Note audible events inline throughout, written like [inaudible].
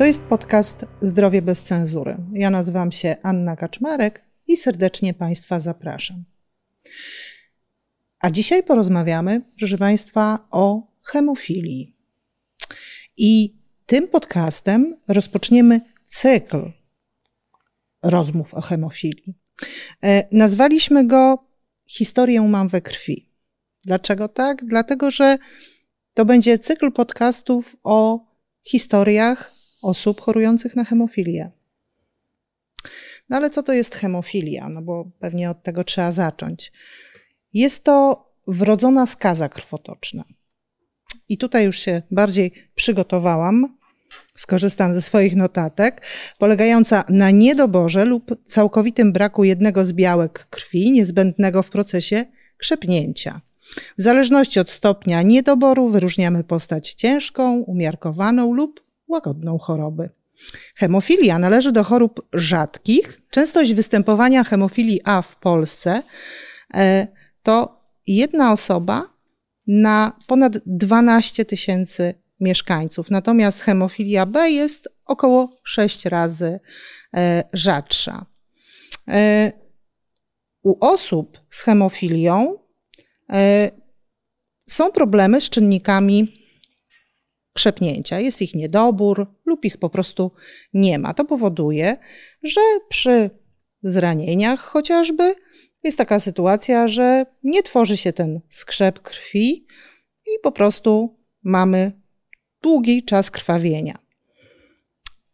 To jest podcast Zdrowie bez cenzury. Ja nazywam się Anna Kaczmarek i serdecznie Państwa zapraszam. A dzisiaj porozmawiamy, proszę Państwa, o hemofilii. I tym podcastem rozpoczniemy cykl rozmów o hemofilii. E, nazwaliśmy go Historię mam we krwi. Dlaczego tak? Dlatego, że to będzie cykl podcastów o historiach osób chorujących na hemofilię. No ale co to jest hemofilia? No bo pewnie od tego trzeba zacząć. Jest to wrodzona skaza krwotoczna. I tutaj już się bardziej przygotowałam, skorzystam ze swoich notatek, polegająca na niedoborze lub całkowitym braku jednego z białek krwi niezbędnego w procesie krzepnięcia. W zależności od stopnia niedoboru wyróżniamy postać ciężką, umiarkowaną lub łagodną choroby. Hemofilia należy do chorób rzadkich. Częstość występowania hemofilii A w Polsce e, to jedna osoba na ponad 12 tysięcy mieszkańców. Natomiast hemofilia B jest około 6 razy e, rzadsza. E, u osób z hemofilią są problemy z czynnikami krzepnięcia, jest ich niedobór lub ich po prostu nie ma. To powoduje, że przy zranieniach chociażby jest taka sytuacja, że nie tworzy się ten skrzep krwi i po prostu mamy długi czas krwawienia.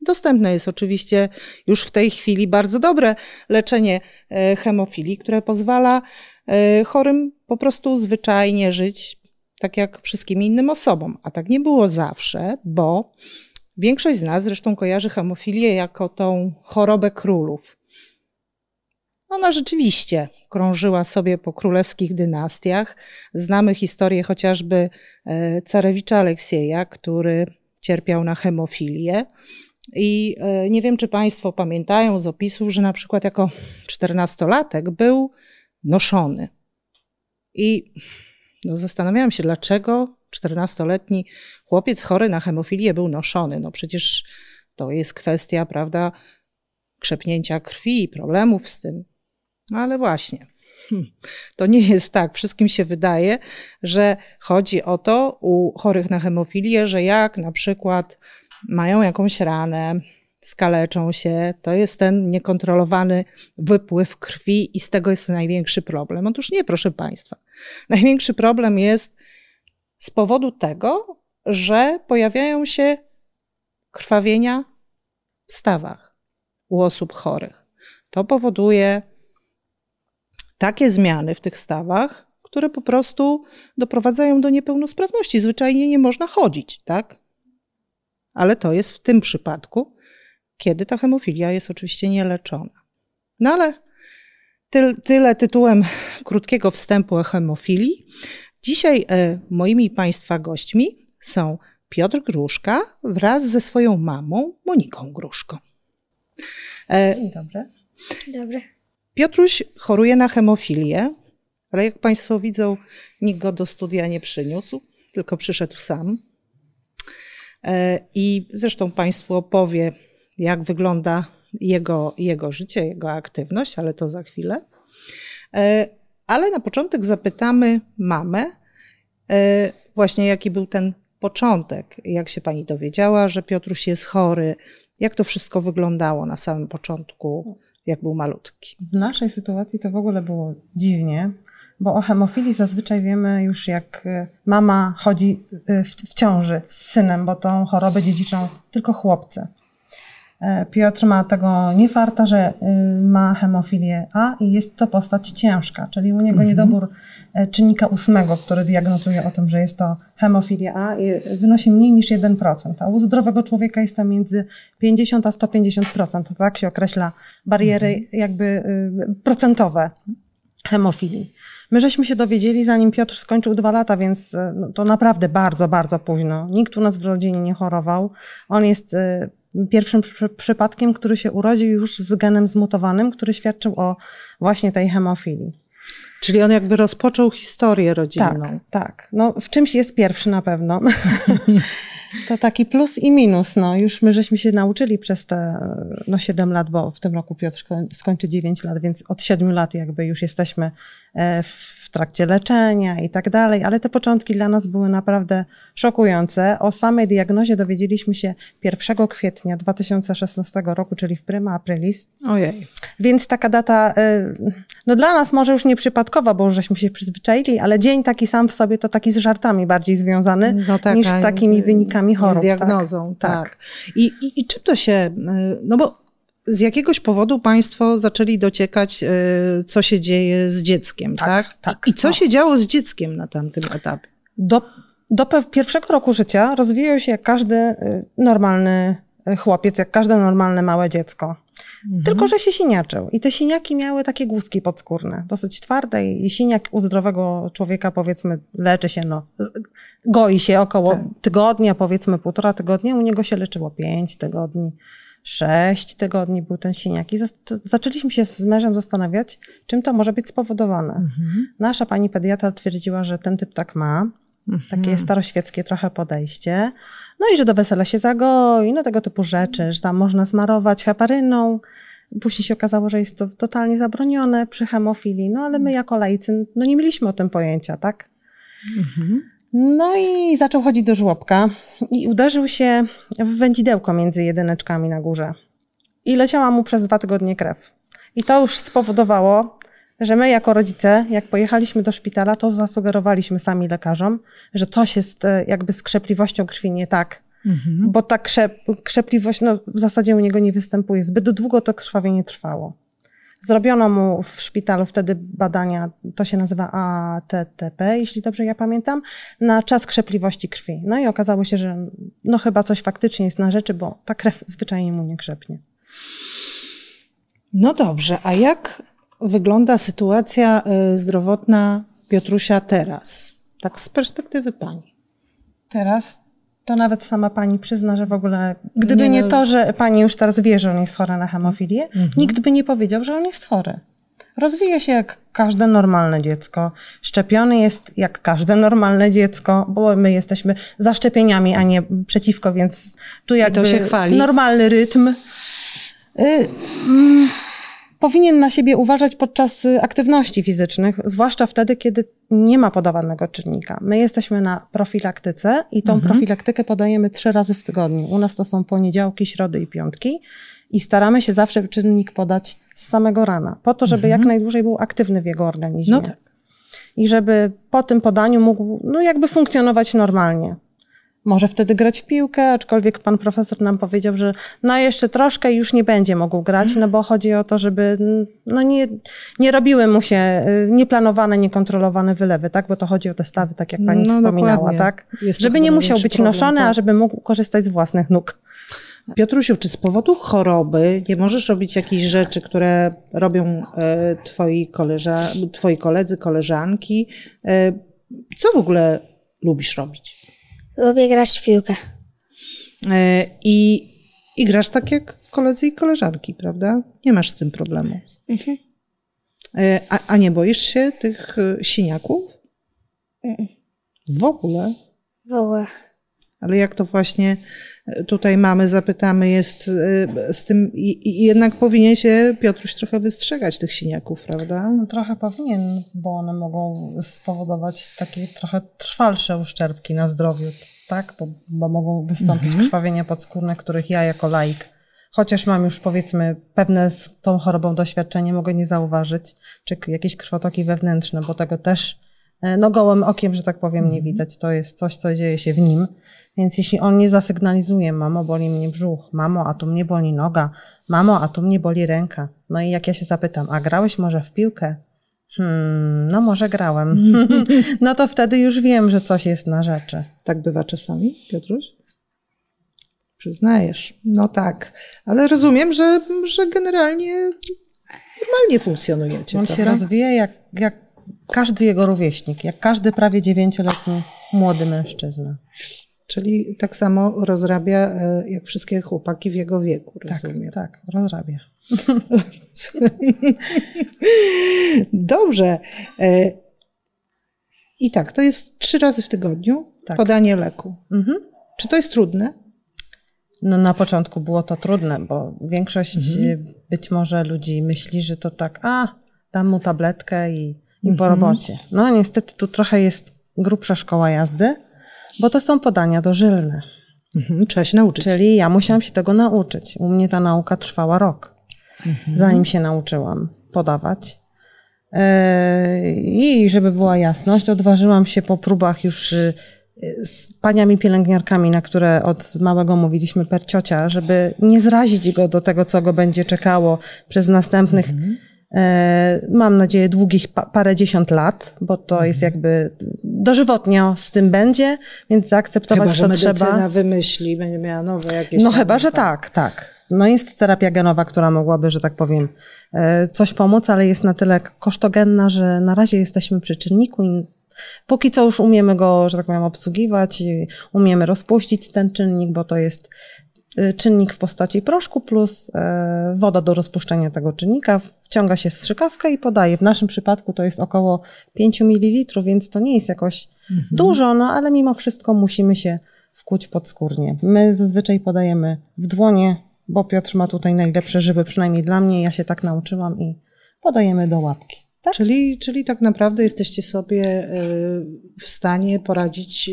Dostępne jest oczywiście już w tej chwili bardzo dobre leczenie e, hemofilii, które pozwala e, chorym po prostu zwyczajnie żyć tak jak wszystkim innym osobom. A tak nie było zawsze, bo większość z nas zresztą kojarzy hemofilię jako tą chorobę królów. Ona rzeczywiście krążyła sobie po królewskich dynastiach. Znamy historię chociażby e, carewicza Aleksieja, który cierpiał na hemofilię. I e, nie wiem, czy Państwo pamiętają z opisów, że na przykład jako czternastolatek był noszony. I no, zastanawiałam się, dlaczego 14-letni chłopiec chory na hemofilię był noszony. No przecież to jest kwestia, prawda, krzepnięcia krwi i problemów z tym. No ale właśnie, hmm, to nie jest tak. Wszystkim się wydaje, że chodzi o to u chorych na hemofilię, że jak na przykład mają jakąś ranę, skaleczą się, to jest ten niekontrolowany wypływ krwi i z tego jest największy problem. Otóż nie, proszę Państwa. Największy problem jest z powodu tego, że pojawiają się krwawienia w stawach u osób chorych. To powoduje takie zmiany w tych stawach, które po prostu doprowadzają do niepełnosprawności. Zwyczajnie nie można chodzić, tak? Ale to jest w tym przypadku kiedy ta hemofilia jest oczywiście nieleczona. No ale ty, tyle tytułem krótkiego wstępu o hemofilii. Dzisiaj e, moimi Państwa gośćmi są Piotr Gruszka wraz ze swoją mamą Moniką Gruszką. E, Dzień dobry. Dobry. Piotruś choruje na hemofilię, ale jak Państwo widzą, nikt go do studia nie przyniósł, tylko przyszedł sam. E, I zresztą Państwu opowie, jak wygląda jego, jego życie, jego aktywność, ale to za chwilę. E, ale na początek zapytamy mamę, e, właśnie jaki był ten początek, jak się pani dowiedziała, że Piotruś jest chory, jak to wszystko wyglądało na samym początku, jak był malutki. W naszej sytuacji to w ogóle było dziwnie, bo o hemofilii zazwyczaj wiemy już jak e, mama chodzi w, ciąży z synem, bo tą chorobę dziedziczą tylko chłopcy. E, Piotr ma tego niefarta, że y, ma hemofilię A i jest to postać ciężka, czyli u niego mhm. niedobór e, czynnika ósmego, który diagnozuje o tym, że jest to hemofilia A, wynosi mniej niż 1%, a u zdrowego człowieka jest to między 50 a 150%. Tak się określa bariery mhm. jakby y, procentowe hemofilii. My żeśmy się dowiedzieli, zanim Piotr skończył dwa lata, więc e, no, to naprawdę bardzo, bardzo późno. Nikt u nas w rodzinie nie chorował. On jest pierwszym przypadkiem, który się urodził już z genem zmutowanym, który świadczył o właśnie tej hemofilii. Czyli on jakby rozpoczął historię rodzinną. Tak, tak. No, w czymś jest pierwszy na pewno. [laughs] To taki plus i minus. No, już my żeśmy się nauczyli przez te no, 7 lat, bo w tym roku Piotr skończy 9 lat, więc od 7 lat jakby już jesteśmy e, w trakcie leczenia i tak dalej, ale te początki dla nas były naprawdę szokujące. O samej diagnozie dowiedzieliśmy się 1 kwietnia 2016 roku, czyli w prima aprilis. Ojej. Więc taka data, e, no dla nas może już nieprzypadkowa, bo już żeśmy się przyzwyczaili, ale dzień taki sam w sobie to taki z żartami bardziej związany no tak, niż z takimi wynikami chorób. Z diagnozą, tak. tak. I, i, I czym to się, y, no bo z jakiegoś powodu Państwo zaczęli dociekać, y, co się dzieje z dzieckiem, tak? tak? tak I co no. się działo z dzieckiem na tamtym etapie? Do, do pierwszego roku życia rozwijał się jak każdy y, normalny chłopiec, jak każde normalne małe dziecko. Mhm. Tylko, że się siniaczył. I te siniaki miały takie głuski podskórne, dosyć twarde i siniak u zdrowego człowieka, powiedzmy, leczy się, no, goi się około tak. tygodnia, powiedzmy półtora tygodnia, u niego się leczyło pięć tygodni, sześć tygodni był ten siniak. I zaczęliśmy się z mężem zastanawiać, czym to może być spowodowane. Mhm. Nasza pani pediatra twierdziła, że ten typ tak ma, takie mhm. staroświeckie trochę podejście. No i że do wesela się zagoi, no tego typu rzeczy, że tam można smarować heparyną. Później się okazało, że jest to totalnie zabronione przy hemofilii, no ale my jako laicy, no nie mieliśmy o tym pojęcia, tak? Mhm. No i zaczął chodzić do żłobka i uderzył się w wędzidełko między jedyneczkami na górze. I leciała mu przez dwa tygodnie krew. I to już spowodowało, że my jako rodzice, jak pojechaliśmy do szpitala, to zasugerowaliśmy sami lekarzom, że coś jest e, jakby z krzepliwością krwi nie tak. Mhm. Bo ta krzep, krzepliwość no, w zasadzie u niego nie występuje. Zbyt długo to krwawienie trwało. Zrobiono mu w szpitalu wtedy badania, to się nazywa ATTP, jeśli dobrze ja pamiętam, na czas krzepliwości krwi. No i okazało się, że no chyba coś faktycznie jest na rzeczy, bo ta krew zwyczajnie mu nie krzepnie. No dobrze, a jak wygląda sytuacja y, zdrowotna Piotrusia teraz? Tak z perspektywy pani. Teraz to nawet sama pani przyzna, że w ogóle, gdyby nie, nie no... to, że pani już teraz wie, że on jest chory na hemofilię, mhm. nikt by nie powiedział, że on jest chory. Rozwija się jak każde normalne dziecko. Szczepiony jest jak każde normalne dziecko, bo my jesteśmy za szczepieniami, a nie przeciwko, więc tu jakby to się chwali. normalny rytm. Y, mm, powinien na siebie uważać podczas y, aktywności fizycznych, zwłaszcza wtedy, kiedy nie ma podawanego czynnika. My jesteśmy na profilaktyce i tą mhm. profilaktykę podajemy trzy razy w tygodniu. U nas to są poniedziałki, środy i piątki i staramy się zawsze czynnik podać z samego rana, po to, żeby mhm. jak najdłużej był aktywny w jego organizmie. No tak. I żeby po tym podaniu mógł, no jakby funkcjonować normalnie może wtedy grać w piłkę, aczkolwiek pan profesor nam powiedział, że no jeszcze troszkę już nie będzie mógł grać, no bo chodzi o to, żeby no nie, nie robiły mu się y, nieplanowane, niekontrolowane wylewy, tak? Bo to chodzi o te stawy, tak jak pani no, wspominała, dokładnie. tak? Jest żeby nie musiał być problem, noszony, tak? a żeby mógł korzystać z własnych nóg. Piotrusiu, czy z powodu choroby nie możesz robić jakichś rzeczy, które robią e, twoi, koleża, twoi koledzy, koleżanki? E, co w ogóle lubisz robić? Lubię grać w piłkę. E, I, I grasz tak jak koledzy i koleżanki, prawda? Nie masz z tym problemu. Mhm. E, a, a nie boisz się tych e, siniaków? Mhm. W ogóle? W ogóle. Ale jak to właśnie tutaj mamy, zapytamy, jest z tym, i, jednak powinien się Piotruś trochę wystrzegać tych siniaków, prawda? No trochę powinien, bo one mogą spowodować takie trochę trwalsze uszczerbki na zdrowiu, tak? Bo, bo mogą wystąpić mhm. krwawienia podskórne, których ja jako laik, chociaż mam już powiedzmy pewne z tą chorobą doświadczenie, mogę nie zauważyć, czy jakieś krwotoki wewnętrzne, bo tego też no gołym okiem, że tak powiem, nie mhm. widać. To jest coś, co dzieje się w nim. Więc jeśli on nie zasygnalizuje, mamo, boli mnie brzuch, mamo, a tu mnie boli noga, mamo, a tu mnie boli ręka. No i jak ja się zapytam, a grałeś może w piłkę? Hmm, no może grałem. [laughs] no to wtedy już wiem, że coś jest na rzeczy. Tak bywa czasami, Piotruś? Przyznajesz. No tak. Ale rozumiem, że, że generalnie normalnie funkcjonujecie. On prawda? się rozwija jak, jak każdy jego rówieśnik, jak każdy prawie dziewięcioletni młody mężczyzna. Czyli tak samo rozrabia e, jak wszystkie chłopaki w jego wieku, tak, rozumiem. Tak, tak rozrabia. [laughs] Dobrze. E, I tak, to jest trzy razy w tygodniu tak. podanie leku. Mhm. Czy to jest trudne? No na początku było to trudne, bo większość mhm. być może ludzi myśli, że to tak, a dam mu tabletkę i, i po mhm. robocie. No niestety tu trochę jest grubsza szkoła jazdy, bo to są podania dożylne. Mhm, trzeba się nauczyć. Czyli ja musiałam się tego nauczyć. U mnie ta nauka trwała rok, mhm. zanim się nauczyłam podawać. E, I żeby była jasność, odważyłam się po próbach już y, z paniami pielęgniarkami, na które od małego mówiliśmy per ciocia, żeby nie zrazić go do tego, co go będzie czekało przez następnych, mhm. E, mam nadzieję, długich pa, parę dziesiąt lat, bo to mhm. jest jakby dożywotnio z tym będzie, więc zaakceptować chyba, to że trzeba. wymyśli, będzie miała nowe jakieś. No chyba, że tak, tak. No jest terapia genowa, która mogłaby, że tak powiem, e, coś pomóc, ale jest na tyle kosztogenna, że na razie jesteśmy przy czynniku i póki co już umiemy go, że tak powiem, obsługiwać, umiemy rozpuścić ten czynnik, bo to jest czynnik w postaci proszku plus e, woda do rozpuszczenia tego czynnika. Wciąga się w strzykawkę i podaje. W naszym przypadku to jest około 5 ml, więc to nie jest jakoś mhm. dużo, no ale mimo wszystko musimy się wkuć podskórnie. My zazwyczaj podajemy w dłonie, bo Piotr ma tutaj najlepsze żyły, przynajmniej dla mnie. Ja się tak nauczyłam i podajemy do łapki. Tak? Czyli, czyli tak naprawdę jesteście sobie e, w stanie poradzić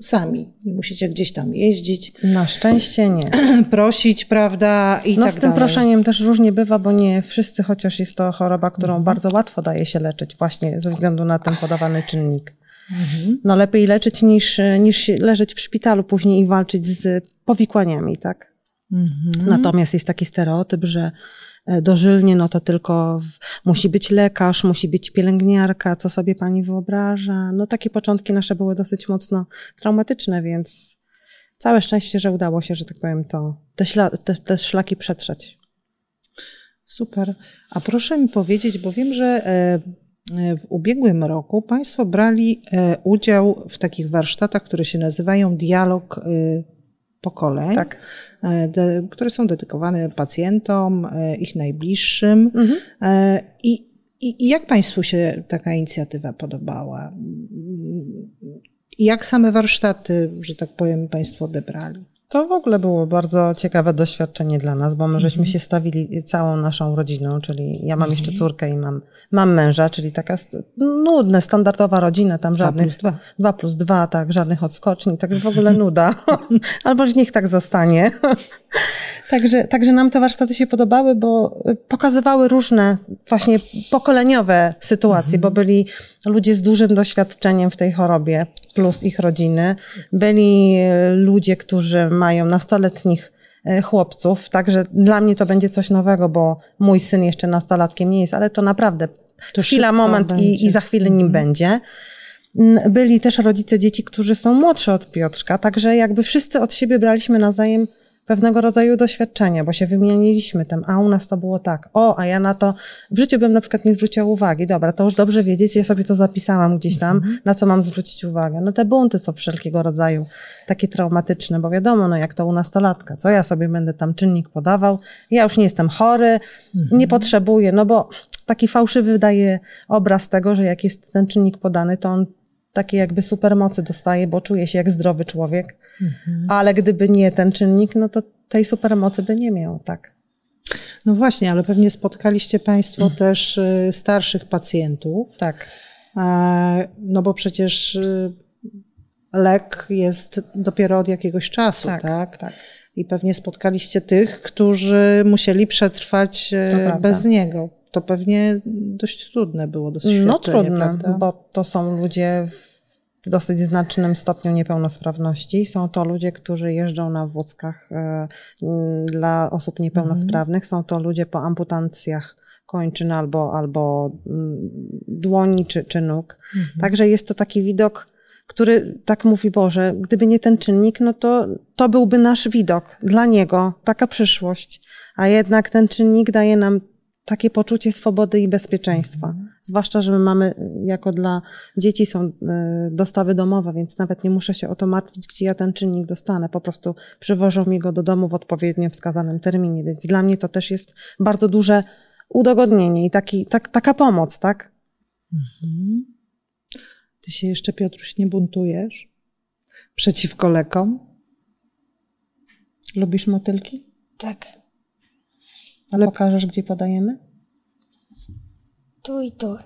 sami. Nie musicie gdzieś tam jeździć. Na szczęście nie. [clears throat] Prosić, prawda? I no tak z tym dalej. proszeniem też różnie bywa, bo nie wszyscy, chociaż jest to choroba, którą mhm. bardzo łatwo daje się leczyć właśnie ze względu na ten podawany czynnik. Mhm. No lepiej leczyć niż, niż leżeć w szpitalu później i walczyć z powikłaniami, tak? Mhm. Natomiast jest taki stereotyp, że dożylnie, no to tylko w, musi być lekarz, musi być pielęgniarka, co sobie pani wyobraża. No takie początki nasze były dosyć mocno traumatyczne, więc całe szczęście, że udało się, że tak powiem, to te, śla- te, te szlaki przetrzeć. Super. A proszę mi powiedzieć, bo wiem, że e, w ubiegłym roku Państwo brali e, udział w takich warsztatach, które się nazywają Dialog pokoleń, tak. E, de, które są dedykowane pacjentom, e, ich najbliższym. Mhm. E, I, I jak Państwu się taka inicjatywa podobała? Jak same warsztaty, że tak powiem, Państwo odebrali? To w ogóle było bardzo ciekawe doświadczenie dla nas, bo my żeśmy mhm. się stawili całą naszą rodziną, czyli ja mam jeszcze mhm. córkę i mam, mam męża, czyli taka nudna, standardowa rodzina, tam żadnych... Dwa plus dwa. Dwa plus dwa, tak, żadnych odskoczni, tak w ogóle nuda. [laughs] Albo niech tak zostanie. [laughs] Także, także nam te warsztaty się podobały, bo pokazywały różne właśnie pokoleniowe sytuacje, bo byli ludzie z dużym doświadczeniem w tej chorobie, plus ich rodziny. Byli ludzie, którzy mają nastoletnich e, chłopców, także dla mnie to będzie coś nowego, bo mój syn jeszcze nastolatkiem nie jest, ale to naprawdę to chwila, moment i, i, za chwilę nim mhm. będzie. Byli też rodzice dzieci, którzy są młodsze od Piotrka, także jakby wszyscy od siebie braliśmy nawzajem pewnego rodzaju doświadczenia, bo się wymieniliśmy tym, a u nas to było tak, o, a ja na to w życiu bym na przykład nie zwróciła uwagi, dobra, to już dobrze wiedzieć, ja sobie to zapisałam gdzieś tam, mhm. na co mam zwrócić uwagę. No te bunty są wszelkiego rodzaju, takie traumatyczne, bo wiadomo, no jak to u nastolatka, co ja sobie będę tam czynnik podawał, ja już nie jestem chory, mhm. nie potrzebuję, no bo taki fałszywy daje obraz tego, że jak jest ten czynnik podany, to on takie jakby supermocy dostaje, bo czuje się jak zdrowy człowiek. Mhm. Ale gdyby nie ten czynnik, no to tej supermocy by nie miał, tak. No właśnie, ale pewnie spotkaliście Państwo mhm. też y, starszych pacjentów. Tak. No bo przecież y, lek jest dopiero od jakiegoś czasu, tak? tak? tak. I pewnie spotkaliście tych, którzy musieli przetrwać y, bez niego to pewnie dość trudne było dosyć No trudne, prawda? bo to są ludzie w dosyć znacznym stopniu niepełnosprawności. Są to ludzie, którzy jeżdżą na wózkach e, dla osób niepełnosprawnych. Mhm. Są to ludzie po amputacjach kończyn albo, albo mm, dłoni czy, czy nóg. Mhm. Także jest to taki widok, który tak mówi Boże, gdyby nie ten czynnik, no to to byłby nasz widok dla niego, taka przyszłość. A jednak ten czynnik daje nam takie poczucie swobody i bezpieczeństwa. Mhm. Zwłaszcza, że my mamy, jako dla dzieci są e, dostawy domowe, więc nawet nie muszę się o to martwić, gdzie ja ten czynnik dostanę. Po prostu przywożą mi go do domu w odpowiednio wskazanym terminie, więc dla mnie to też jest bardzo duże udogodnienie i taki, tak, taka pomoc, tak? Mhm. Ty się jeszcze, Piotruś, nie buntujesz przeciwko lekom? Lubisz motylki? Tak. Ale pokażesz, gdzie podajemy? Tu i tu.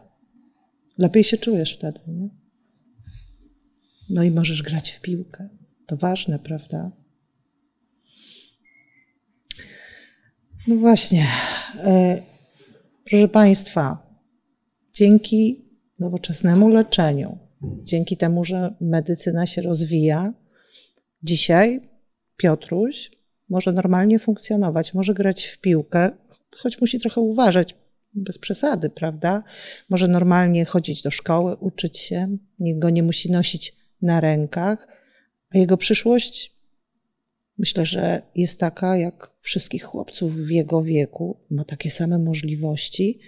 Lepiej się czujesz wtedy, nie? No i możesz grać w piłkę. To ważne, prawda? No właśnie. E, proszę Państwa, dzięki nowoczesnemu leczeniu, dzięki temu, że medycyna się rozwija, dzisiaj Piotruś może normalnie funkcjonować, może grać w piłkę, choć musi trochę uważać, bez przesady, prawda? Może normalnie chodzić do szkoły, uczyć się, go nie musi nosić na rękach, a jego przyszłość myślę, że jest taka jak wszystkich chłopców w jego wieku, ma takie same możliwości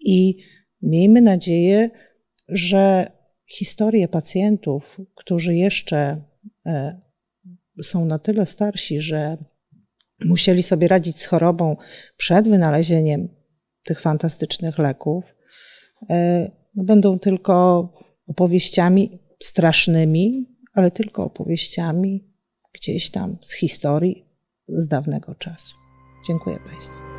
i miejmy nadzieję, że historie pacjentów, którzy jeszcze e, są na tyle starsi, że musieli sobie radzić z chorobą przed wynalezieniem tych fantastycznych leków, e, no będą tylko opowieściami strasznymi, ale tylko opowieściami gdzieś tam z historii z dawnego czasu. Dziękuję Państwu.